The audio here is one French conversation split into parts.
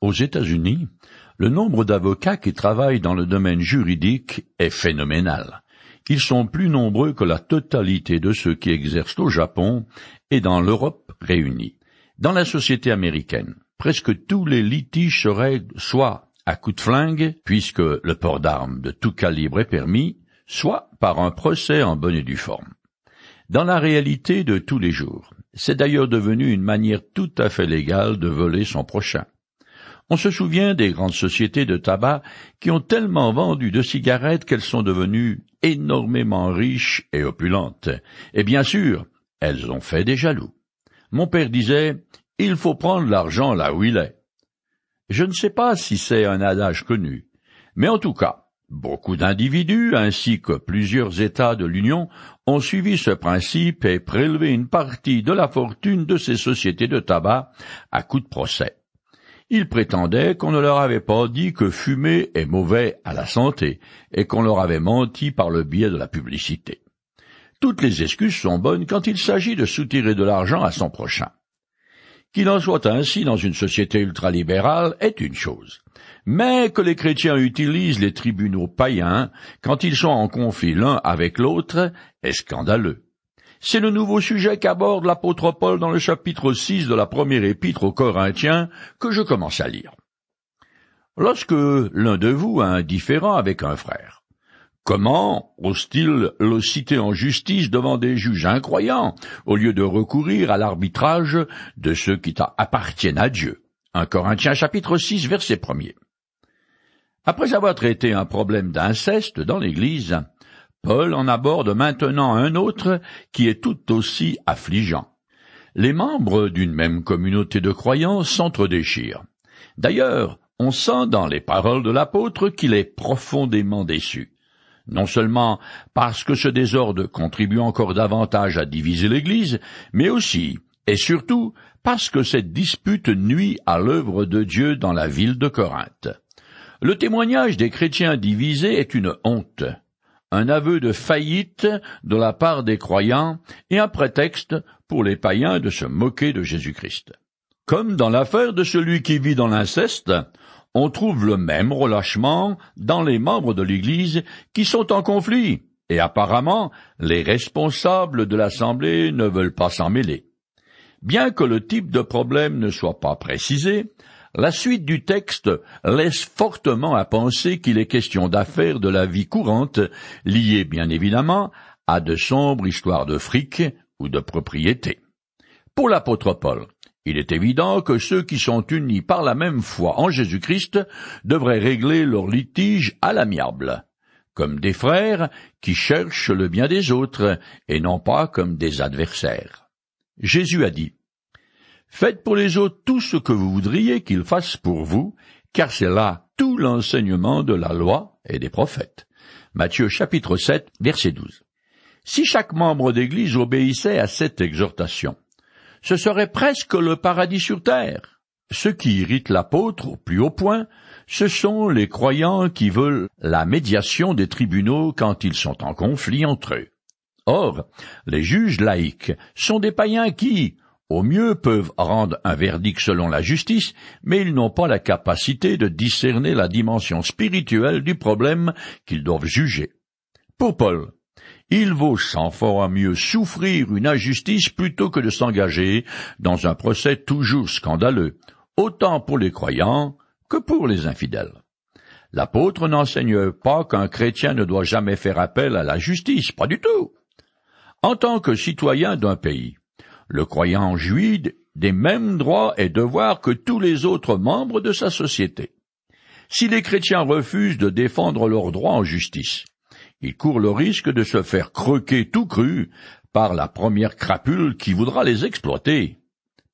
Aux États-Unis, le nombre d'avocats qui travaillent dans le domaine juridique est phénoménal. Ils sont plus nombreux que la totalité de ceux qui exercent au Japon et dans l'Europe réunie. Dans la société américaine, presque tous les litiges se règlent soit à coups de flingue, puisque le port d'armes de tout calibre est permis, soit par un procès en bonne et due forme. Dans la réalité de tous les jours, c'est d'ailleurs devenu une manière tout à fait légale de voler son prochain. On se souvient des grandes sociétés de tabac qui ont tellement vendu de cigarettes qu'elles sont devenues énormément riches et opulentes. Et bien sûr, elles ont fait des jaloux. Mon père disait, il faut prendre l'argent là où il est. Je ne sais pas si c'est un adage connu, mais en tout cas, beaucoup d'individus ainsi que plusieurs États de l'Union ont suivi ce principe et prélevé une partie de la fortune de ces sociétés de tabac à coup de procès. Ils prétendaient qu'on ne leur avait pas dit que fumer est mauvais à la santé et qu'on leur avait menti par le biais de la publicité. Toutes les excuses sont bonnes quand il s'agit de soutirer de l'argent à son prochain. Qu'il en soit ainsi dans une société ultralibérale est une chose. Mais que les chrétiens utilisent les tribunaux païens quand ils sont en conflit l'un avec l'autre est scandaleux. C'est le nouveau sujet qu'aborde l'apôtre Paul dans le chapitre 6 de la première épître aux Corinthiens que je commence à lire. Lorsque l'un de vous a un différend avec un frère, comment ose-t-il le citer en justice devant des juges incroyants au lieu de recourir à l'arbitrage de ceux qui appartiennent à Dieu? Un Corinthiens chapitre 6 verset 1 Après avoir traité un problème d'inceste dans l'Église, Paul en aborde maintenant un autre qui est tout aussi affligeant. Les membres d'une même communauté de croyants s'entre-déchirent. D'ailleurs, on sent dans les paroles de l'apôtre qu'il est profondément déçu. Non seulement parce que ce désordre contribue encore davantage à diviser l'Église, mais aussi et surtout parce que cette dispute nuit à l'œuvre de Dieu dans la ville de Corinthe. Le témoignage des chrétiens divisés est une honte un aveu de faillite de la part des croyants et un prétexte pour les païens de se moquer de Jésus-Christ. Comme dans l'affaire de celui qui vit dans l'inceste, on trouve le même relâchement dans les membres de l'Église qui sont en conflit, et apparemment les responsables de l'Assemblée ne veulent pas s'en mêler. Bien que le type de problème ne soit pas précisé, la suite du texte laisse fortement à penser qu'il est question d'affaires de la vie courante, liées bien évidemment à de sombres histoires de fric ou de propriété. Pour l'apôtre Paul, il est évident que ceux qui sont unis par la même foi en Jésus-Christ devraient régler leur litige à l'amiable, comme des frères qui cherchent le bien des autres et non pas comme des adversaires. Jésus a dit, Faites pour les autres tout ce que vous voudriez qu'ils fassent pour vous, car c'est là tout l'enseignement de la loi et des prophètes. Matthieu chapitre 7, verset 12. Si chaque membre d'Église obéissait à cette exhortation, ce serait presque le paradis sur terre. Ce qui irrite l'apôtre au plus haut point, ce sont les croyants qui veulent la médiation des tribunaux quand ils sont en conflit entre eux. Or, les juges laïcs sont des païens qui, au mieux peuvent rendre un verdict selon la justice, mais ils n'ont pas la capacité de discerner la dimension spirituelle du problème qu'ils doivent juger. Pour Paul, il vaut cent fois mieux souffrir une injustice plutôt que de s'engager dans un procès toujours scandaleux, autant pour les croyants que pour les infidèles. L'apôtre n'enseigne pas qu'un chrétien ne doit jamais faire appel à la justice, pas du tout. En tant que citoyen d'un pays, le croyant jouit des mêmes droits et devoirs que tous les autres membres de sa société. Si les chrétiens refusent de défendre leurs droits en justice, ils courent le risque de se faire croquer tout cru par la première crapule qui voudra les exploiter.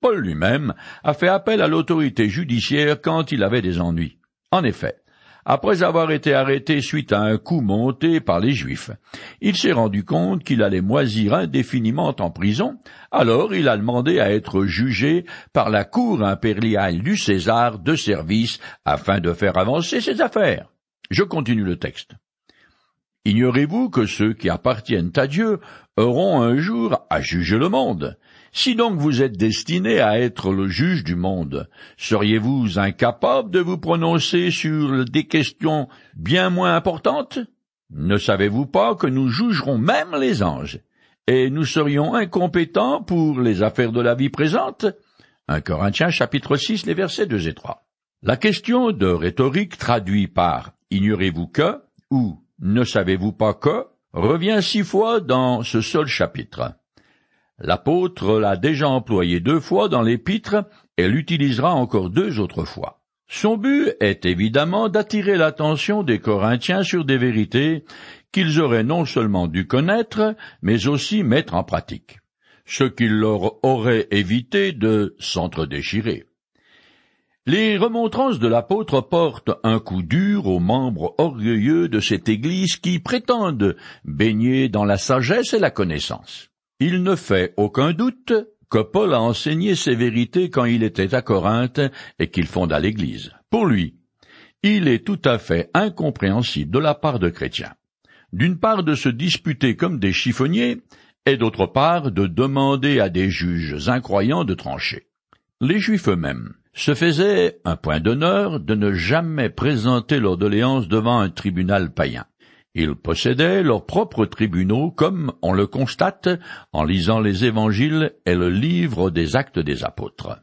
Paul lui-même a fait appel à l'autorité judiciaire quand il avait des ennuis. En effet, après avoir été arrêté suite à un coup monté par les Juifs. Il s'est rendu compte qu'il allait moisir indéfiniment en prison, alors il a demandé à être jugé par la cour impériale du César de service afin de faire avancer ses affaires. Je continue le texte. Ignorez-vous que ceux qui appartiennent à Dieu auront un jour à juger le monde? Si donc vous êtes destiné à être le juge du monde, seriez-vous incapable de vous prononcer sur des questions bien moins importantes? Ne savez-vous pas que nous jugerons même les anges, et nous serions incompétents pour les affaires de la vie présente? 1 Corinthiens chapitre 6 les versets 2 et 3. La question de rhétorique traduit par ignorez-vous que ou ne savez-vous pas que revient six fois dans ce seul chapitre. L'apôtre l'a déjà employé deux fois dans l'épître et l'utilisera encore deux autres fois. Son but est évidemment d'attirer l'attention des Corinthiens sur des vérités qu'ils auraient non seulement dû connaître, mais aussi mettre en pratique, ce qui leur aurait évité de s'entre-déchirer. Les remontrances de l'apôtre portent un coup dur aux membres orgueilleux de cette Église qui prétendent baigner dans la sagesse et la connaissance. Il ne fait aucun doute que Paul a enseigné ces vérités quand il était à Corinthe et qu'il fonda l'Église. Pour lui, il est tout à fait incompréhensible de la part de chrétiens. D'une part de se disputer comme des chiffonniers, et d'autre part de demander à des juges incroyants de trancher. Les Juifs eux-mêmes se faisaient un point d'honneur de ne jamais présenter leur doléance devant un tribunal païen. Ils possédaient leurs propres tribunaux, comme on le constate en lisant les évangiles et le livre des actes des apôtres.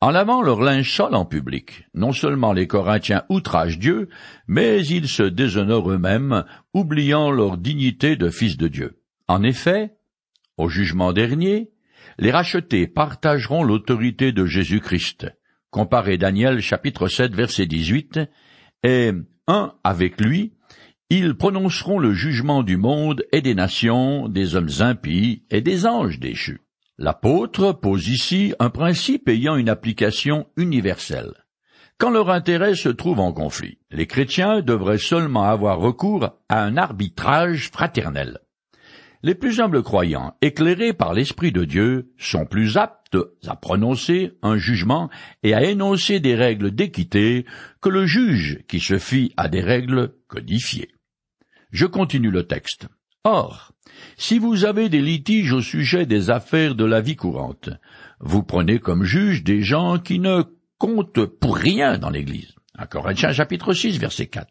En lavant leur linge en public, non seulement les Corinthiens outragent Dieu, mais ils se déshonorent eux-mêmes, oubliant leur dignité de fils de Dieu. En effet, au jugement dernier, les rachetés partageront l'autorité de Jésus-Christ. Comparez Daniel chapitre 7 verset 18, et un avec lui, ils prononceront le jugement du monde et des nations, des hommes impies et des anges déchus. L'apôtre pose ici un principe ayant une application universelle. Quand leur intérêt se trouve en conflit, les chrétiens devraient seulement avoir recours à un arbitrage fraternel. Les plus humbles croyants, éclairés par l'Esprit de Dieu, sont plus aptes à prononcer un jugement et à énoncer des règles d'équité que le juge qui se fie à des règles codifiées. Je continue le texte. Or, si vous avez des litiges au sujet des affaires de la vie courante, vous prenez comme juge des gens qui ne comptent pour rien dans l'Église. Corinthiens chapitre 6 verset 4.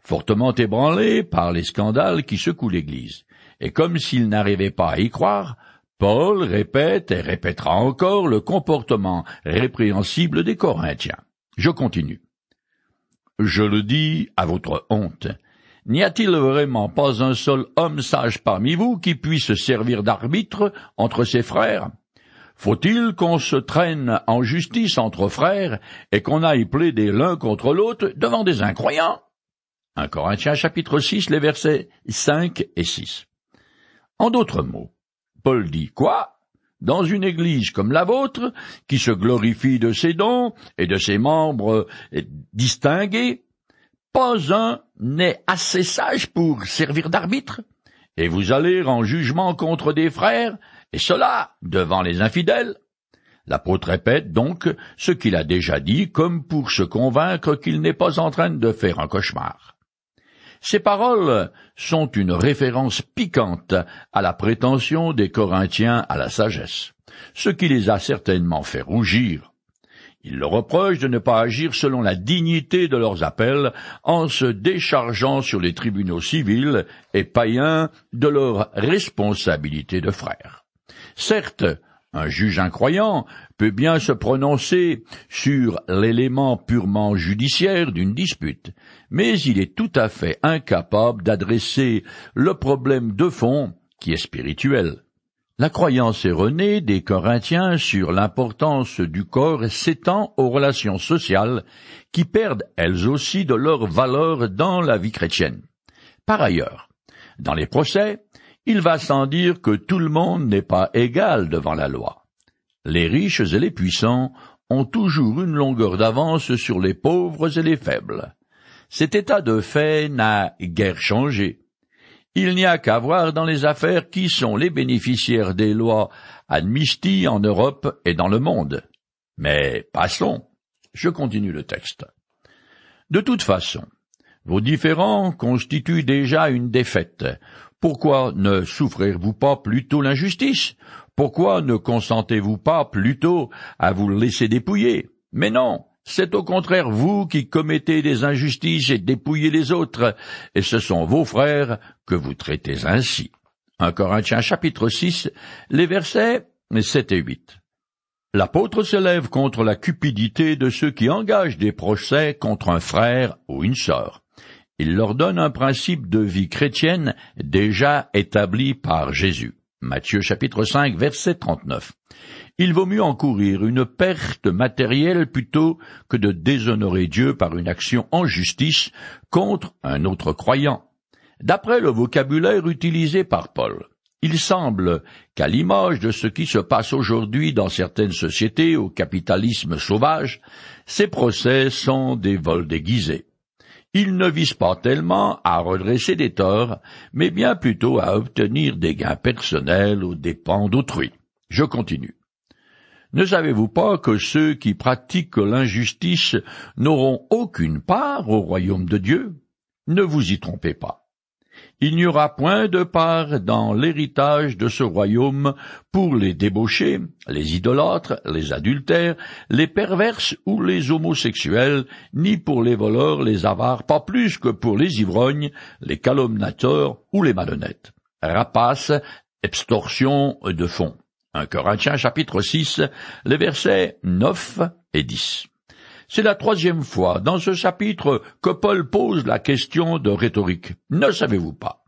Fortement ébranlés par les scandales qui secouent l'Église, et comme s'il n'arrivait pas à y croire, Paul répète et répétera encore le comportement répréhensible des Corinthiens. Je continue. Je le dis à votre honte. N'y a-t-il vraiment pas un seul homme sage parmi vous qui puisse servir d'arbitre entre ses frères? Faut-il qu'on se traîne en justice entre frères et qu'on aille plaider l'un contre l'autre devant des incroyants? Un Corinthiens chapitre 6, les versets 5 et 6. En d'autres mots, Paul dit quoi? Dans une église comme la vôtre, qui se glorifie de ses dons et de ses membres distingués, pas un n'est assez sage pour servir d'arbitre, et vous allez en jugement contre des frères, et cela devant les infidèles. L'apôtre répète donc ce qu'il a déjà dit comme pour se convaincre qu'il n'est pas en train de faire un cauchemar. Ces paroles sont une référence piquante à la prétention des Corinthiens à la sagesse, ce qui les a certainement fait rougir. Ils le reprochent de ne pas agir selon la dignité de leurs appels en se déchargeant sur les tribunaux civils et païens de leur responsabilité de frères. Certes, un juge incroyant peut bien se prononcer sur l'élément purement judiciaire d'une dispute, mais il est tout à fait incapable d'adresser le problème de fond qui est spirituel. La croyance erronée des Corinthiens sur l'importance du corps s'étend aux relations sociales qui perdent elles aussi de leur valeur dans la vie chrétienne. Par ailleurs, dans les procès, il va sans dire que tout le monde n'est pas égal devant la loi. Les riches et les puissants ont toujours une longueur d'avance sur les pauvres et les faibles. Cet état de fait n'a guère changé. Il n'y a qu'à voir dans les affaires qui sont les bénéficiaires des lois amnistie en Europe et dans le monde. Mais passons. Je continue le texte. De toute façon, vos différends constituent déjà une défaite, Pourquoi ne souffrirez-vous pas plutôt l'injustice? Pourquoi ne consentez-vous pas plutôt à vous laisser dépouiller? Mais non, c'est au contraire vous qui commettez des injustices et dépouillez les autres, et ce sont vos frères que vous traitez ainsi. 1 Corinthiens chapitre 6, les versets 7 et 8. L'apôtre se lève contre la cupidité de ceux qui engagent des procès contre un frère ou une sœur. Il leur donne un principe de vie chrétienne déjà établi par Jésus. Matthieu chapitre 5 verset 39. Il vaut mieux encourir une perte matérielle plutôt que de déshonorer Dieu par une action en justice contre un autre croyant. D'après le vocabulaire utilisé par Paul, il semble qu'à l'image de ce qui se passe aujourd'hui dans certaines sociétés au capitalisme sauvage, ces procès sont des vols déguisés. Ils ne visent pas tellement à redresser des torts, mais bien plutôt à obtenir des gains personnels aux dépens d'autrui. Je continue. Ne savez-vous pas que ceux qui pratiquent l'injustice n'auront aucune part au royaume de Dieu? Ne vous y trompez pas. Il n'y aura point de part dans l'héritage de ce royaume pour les débauchés, les idolâtres, les adultères, les perverses ou les homosexuels, ni pour les voleurs, les avares, pas plus que pour les ivrognes, les calomnateurs ou les malhonnêtes. Rapace, extorsion de fonds. 1 Corinthiens chapitre 6, les versets 9 et 10. C'est la troisième fois dans ce chapitre que Paul pose la question de rhétorique. Ne savez-vous pas?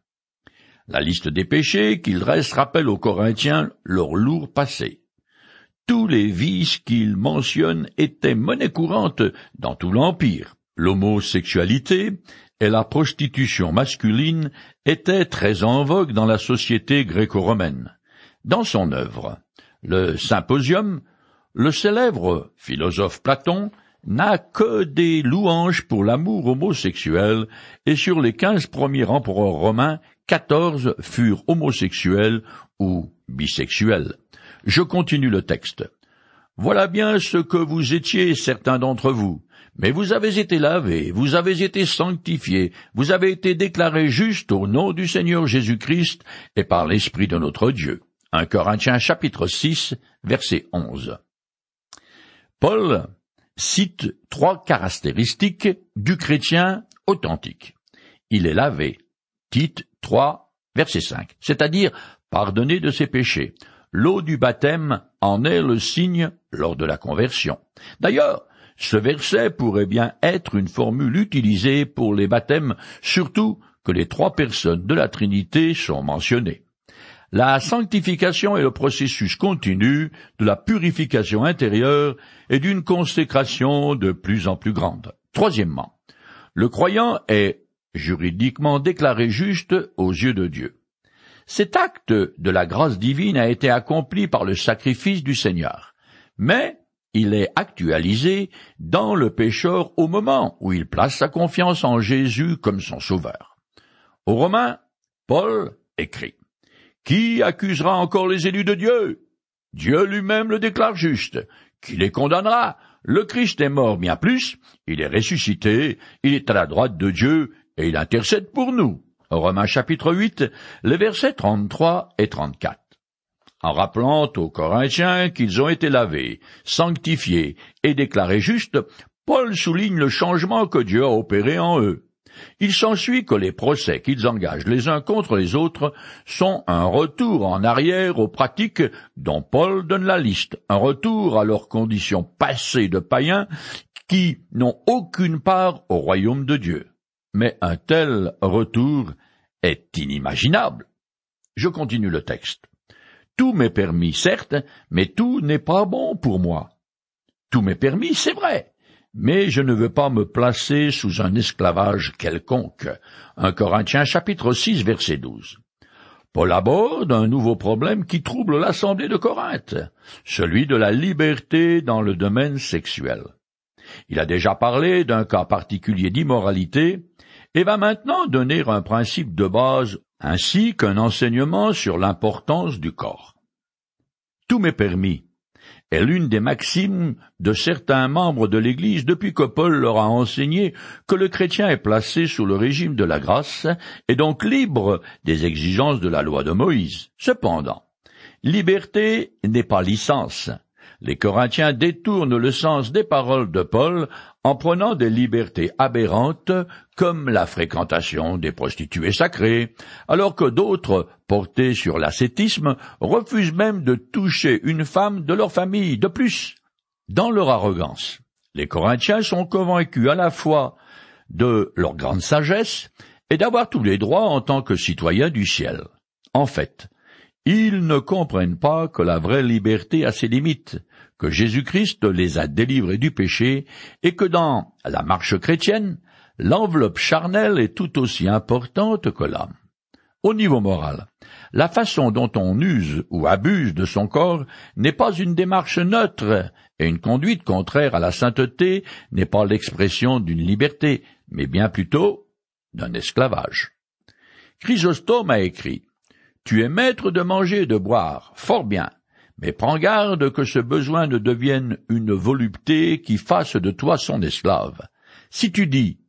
La liste des péchés qu'il dresse rappelle aux Corinthiens leur lourd passé. Tous les vices qu'il mentionne étaient monnaie courante dans tout l'Empire. L'homosexualité et la prostitution masculine étaient très en vogue dans la société gréco-romaine. Dans son œuvre, le Symposium, le célèbre philosophe Platon n'a que des louanges pour l'amour homosexuel, et sur les quinze premiers empereurs romains, quatorze furent homosexuels ou bisexuels. Je continue le texte. Voilà bien ce que vous étiez certains d'entre vous. Mais vous avez été lavés, vous avez été sanctifiés, vous avez été déclarés justes au nom du Seigneur Jésus-Christ et par l'Esprit de notre Dieu. 1 Corinthiens chapitre 6 verset 11. Paul cite trois caractéristiques du chrétien authentique. Il est lavé. Tite 3, verset 5. C'est-à-dire pardonné de ses péchés. L'eau du baptême en est le signe lors de la conversion. D'ailleurs, ce verset pourrait bien être une formule utilisée pour les baptêmes, surtout que les trois personnes de la Trinité sont mentionnées. La sanctification est le processus continu de la purification intérieure et d'une consécration de plus en plus grande. Troisièmement, le croyant est juridiquement déclaré juste aux yeux de Dieu. Cet acte de la grâce divine a été accompli par le sacrifice du Seigneur, mais il est actualisé dans le pécheur au moment où il place sa confiance en Jésus comme son sauveur. Aux Romains, Paul écrit qui accusera encore les élus de Dieu? Dieu lui-même le déclare juste. Qui les condamnera? Le Christ est mort bien plus, il est ressuscité, il est à la droite de Dieu, et il intercède pour nous. Romains chapitre 8, les versets 33 et 34. En rappelant aux Corinthiens qu'ils ont été lavés, sanctifiés et déclarés justes, Paul souligne le changement que Dieu a opéré en eux. Il s'ensuit que les procès qu'ils engagent les uns contre les autres sont un retour en arrière aux pratiques dont Paul donne la liste, un retour à leurs conditions passées de païens qui n'ont aucune part au royaume de Dieu. Mais un tel retour est inimaginable. Je continue le texte. Tout m'est permis, certes, mais tout n'est pas bon pour moi. Tout m'est permis, c'est vrai, mais je ne veux pas me placer sous un esclavage quelconque. Un Corinthiens chapitre 6 verset 12. Paul aborde un nouveau problème qui trouble l'Assemblée de Corinthe, celui de la liberté dans le domaine sexuel. Il a déjà parlé d'un cas particulier d'immoralité et va maintenant donner un principe de base ainsi qu'un enseignement sur l'importance du corps. Tout m'est permis, est l'une des maximes de certains membres de l'Église depuis que Paul leur a enseigné que le chrétien est placé sous le régime de la grâce et donc libre des exigences de la loi de Moïse. Cependant, liberté n'est pas licence. Les Corinthiens détournent le sens des paroles de Paul en prenant des libertés aberrantes comme la fréquentation des prostituées sacrées, alors que d'autres, portés sur l'ascétisme, refusent même de toucher une femme de leur famille. De plus, dans leur arrogance, les Corinthiens sont convaincus à la fois de leur grande sagesse et d'avoir tous les droits en tant que citoyens du ciel. En fait, ils ne comprennent pas que la vraie liberté a ses limites, que Jésus-Christ les a délivrés du péché, et que dans la marche chrétienne, l'enveloppe charnelle est tout aussi importante que l'âme. Au niveau moral, la façon dont on use ou abuse de son corps n'est pas une démarche neutre, et une conduite contraire à la sainteté n'est pas l'expression d'une liberté, mais bien plutôt d'un esclavage. Chrysostome a écrit tu es maître de manger et de boire, fort bien, mais prends garde que ce besoin ne devienne une volupté qui fasse de toi son esclave. Si tu dis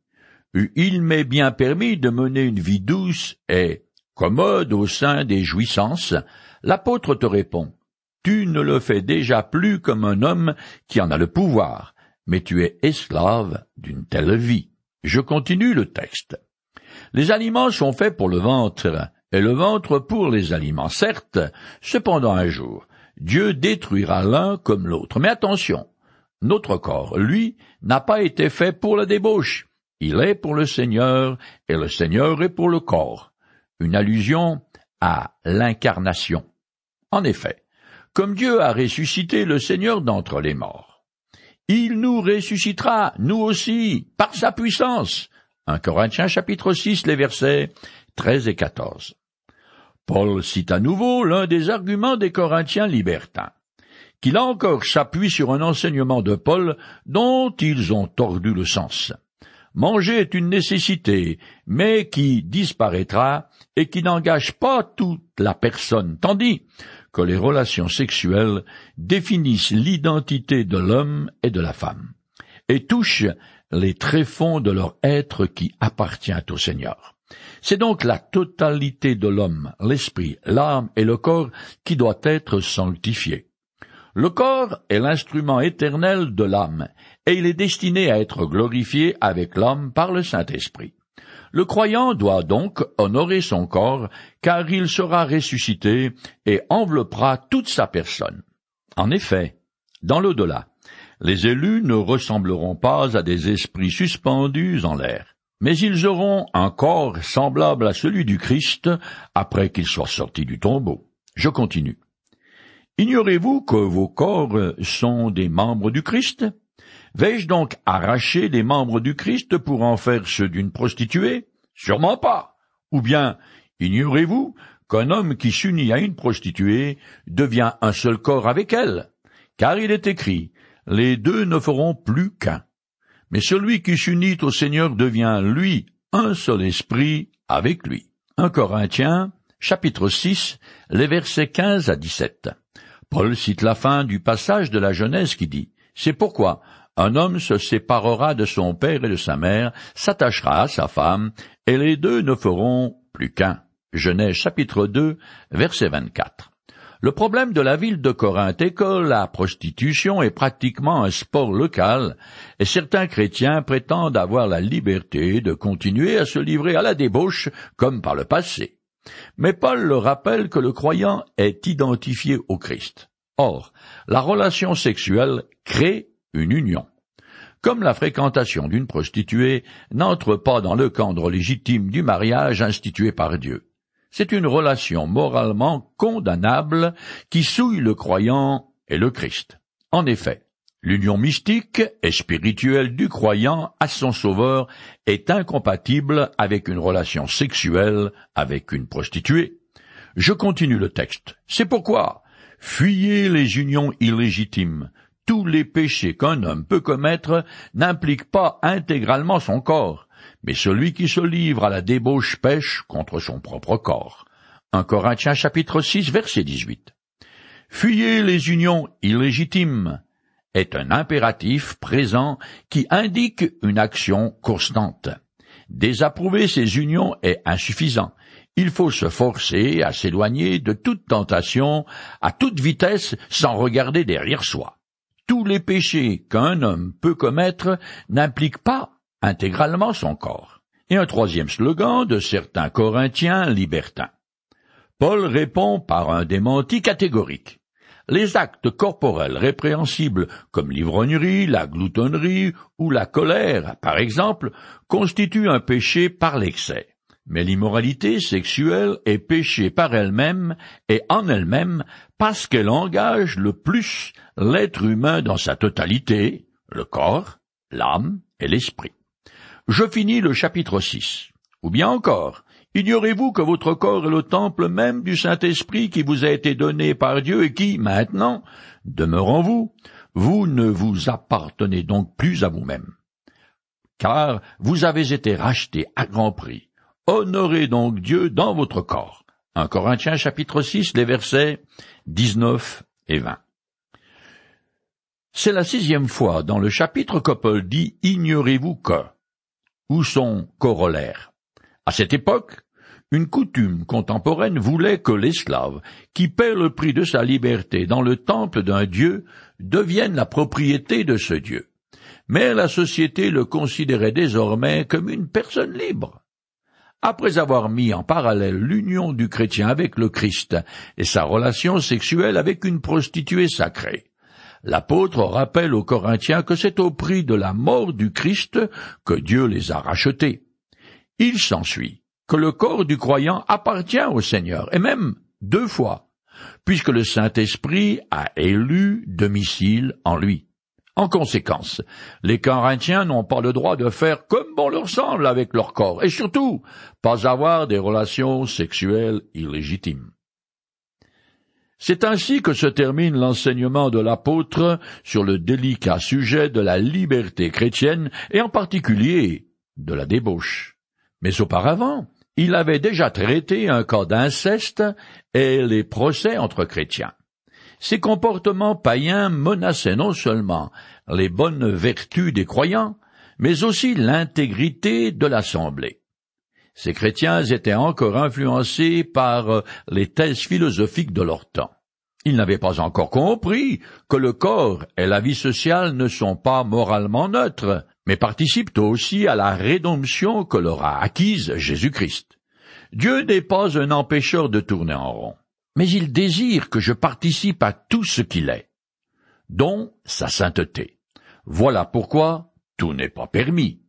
Il m'est bien permis de mener une vie douce et commode au sein des jouissances, l'apôtre te répond Tu ne le fais déjà plus comme un homme qui en a le pouvoir, mais tu es esclave d'une telle vie. Je continue le texte. Les aliments sont faits pour le ventre, et le ventre pour les aliments, certes, cependant un jour, Dieu détruira l'un comme l'autre. Mais attention, notre corps, lui, n'a pas été fait pour la débauche. Il est pour le Seigneur, et le Seigneur est pour le corps. Une allusion à l'incarnation. En effet, comme Dieu a ressuscité le Seigneur d'entre les morts, il nous ressuscitera, nous aussi, par sa puissance. 1 Corinthiens chapitre 6, les versets 13 et 14. Paul cite à nouveau l'un des arguments des Corinthiens libertins, qui là encore s'appuie sur un enseignement de Paul dont ils ont tordu le sens. Manger est une nécessité, mais qui disparaîtra et qui n'engage pas toute la personne, tandis que les relations sexuelles définissent l'identité de l'homme et de la femme, et touchent les tréfonds de leur être qui appartient au Seigneur. C'est donc la totalité de l'homme, l'esprit, l'âme et le corps qui doit être sanctifié. Le corps est l'instrument éternel de l'âme, et il est destiné à être glorifié avec l'âme par le Saint-Esprit. Le croyant doit donc honorer son corps, car il sera ressuscité et enveloppera toute sa personne. En effet, dans l'au-delà, les élus ne ressembleront pas à des esprits suspendus en l'air mais ils auront un corps semblable à celui du Christ après qu'il soit sorti du tombeau. Je continue. Ignorez-vous que vos corps sont des membres du Christ? Vais-je donc arracher des membres du Christ pour en faire ceux d'une prostituée? Sûrement pas. Ou bien, ignorez-vous qu'un homme qui s'unit à une prostituée devient un seul corps avec elle? Car il est écrit, les deux ne feront plus qu'un. Mais celui qui s'unit au Seigneur devient, lui, un seul esprit avec lui. 1 Corinthiens, chapitre 6, les versets 15 à 17. Paul cite la fin du passage de la Genèse qui dit, C'est pourquoi un homme se séparera de son père et de sa mère, s'attachera à sa femme, et les deux ne feront plus qu'un. Genèse chapitre 2, verset 24. Le problème de la ville de Corinthe est que la prostitution est pratiquement un sport local, et certains chrétiens prétendent avoir la liberté de continuer à se livrer à la débauche comme par le passé. Mais Paul leur rappelle que le croyant est identifié au Christ. Or, la relation sexuelle crée une union. Comme la fréquentation d'une prostituée n'entre pas dans le cadre légitime du mariage institué par Dieu. C'est une relation moralement condamnable qui souille le croyant et le Christ. En effet, l'union mystique et spirituelle du croyant à son sauveur est incompatible avec une relation sexuelle avec une prostituée. Je continue le texte. C'est pourquoi fuyez les unions illégitimes. Tous les péchés qu'un homme peut commettre n'impliquent pas intégralement son corps mais celui qui se livre à la débauche pêche contre son propre corps. Un Corinthiens chapitre 6 verset 18. Fuyez les unions illégitimes est un impératif présent qui indique une action constante. Désapprouver ces unions est insuffisant. Il faut se forcer à s'éloigner de toute tentation à toute vitesse sans regarder derrière soi. Tous les péchés qu'un homme peut commettre n'impliquent pas intégralement son corps. Et un troisième slogan de certains Corinthiens libertins. Paul répond par un démenti catégorique. Les actes corporels répréhensibles comme l'ivrognerie, la gloutonnerie ou la colère, par exemple, constituent un péché par l'excès. Mais l'immoralité sexuelle est péché par elle-même et en elle-même parce qu'elle engage le plus l'être humain dans sa totalité, le corps, l'âme et l'esprit. Je finis le chapitre 6. Ou bien encore, Ignorez-vous que votre corps est le temple même du Saint-Esprit qui vous a été donné par Dieu et qui, maintenant, demeure en vous? Vous ne vous appartenez donc plus à vous-même. Car vous avez été rachetés à grand prix. Honorez donc Dieu dans votre corps. 1 Corinthiens chapitre 6, les versets 19 et 20. C'est la sixième fois dans le chapitre que Paul dit Ignorez-vous que? Où son corollaire? À cette époque, une coutume contemporaine voulait que l'esclave, qui paie le prix de sa liberté dans le temple d'un dieu, devienne la propriété de ce dieu. Mais la société le considérait désormais comme une personne libre. Après avoir mis en parallèle l'union du chrétien avec le Christ et sa relation sexuelle avec une prostituée sacrée, l'apôtre rappelle aux Corinthiens que c'est au prix de la mort du Christ que Dieu les a rachetés. Il s'ensuit que le corps du croyant appartient au Seigneur, et même deux fois, puisque le Saint-Esprit a élu domicile en lui. En conséquence, les Corinthiens n'ont pas le droit de faire comme bon leur semble avec leur corps, et surtout pas avoir des relations sexuelles illégitimes. C'est ainsi que se termine l'enseignement de l'apôtre sur le délicat sujet de la liberté chrétienne et en particulier de la débauche. Mais auparavant, il avait déjà traité un cas d'inceste et les procès entre chrétiens. Ces comportements païens menaçaient non seulement les bonnes vertus des croyants, mais aussi l'intégrité de l'Assemblée. Ces chrétiens étaient encore influencés par les thèses philosophiques de leur temps. Ils n'avaient pas encore compris que le corps et la vie sociale ne sont pas moralement neutres, mais participent aussi à la rédemption que leur a acquise Jésus-Christ. Dieu n'est pas un empêcheur de tourner en rond, mais il désire que je participe à tout ce qu'il est, dont sa sainteté. Voilà pourquoi tout n'est pas permis.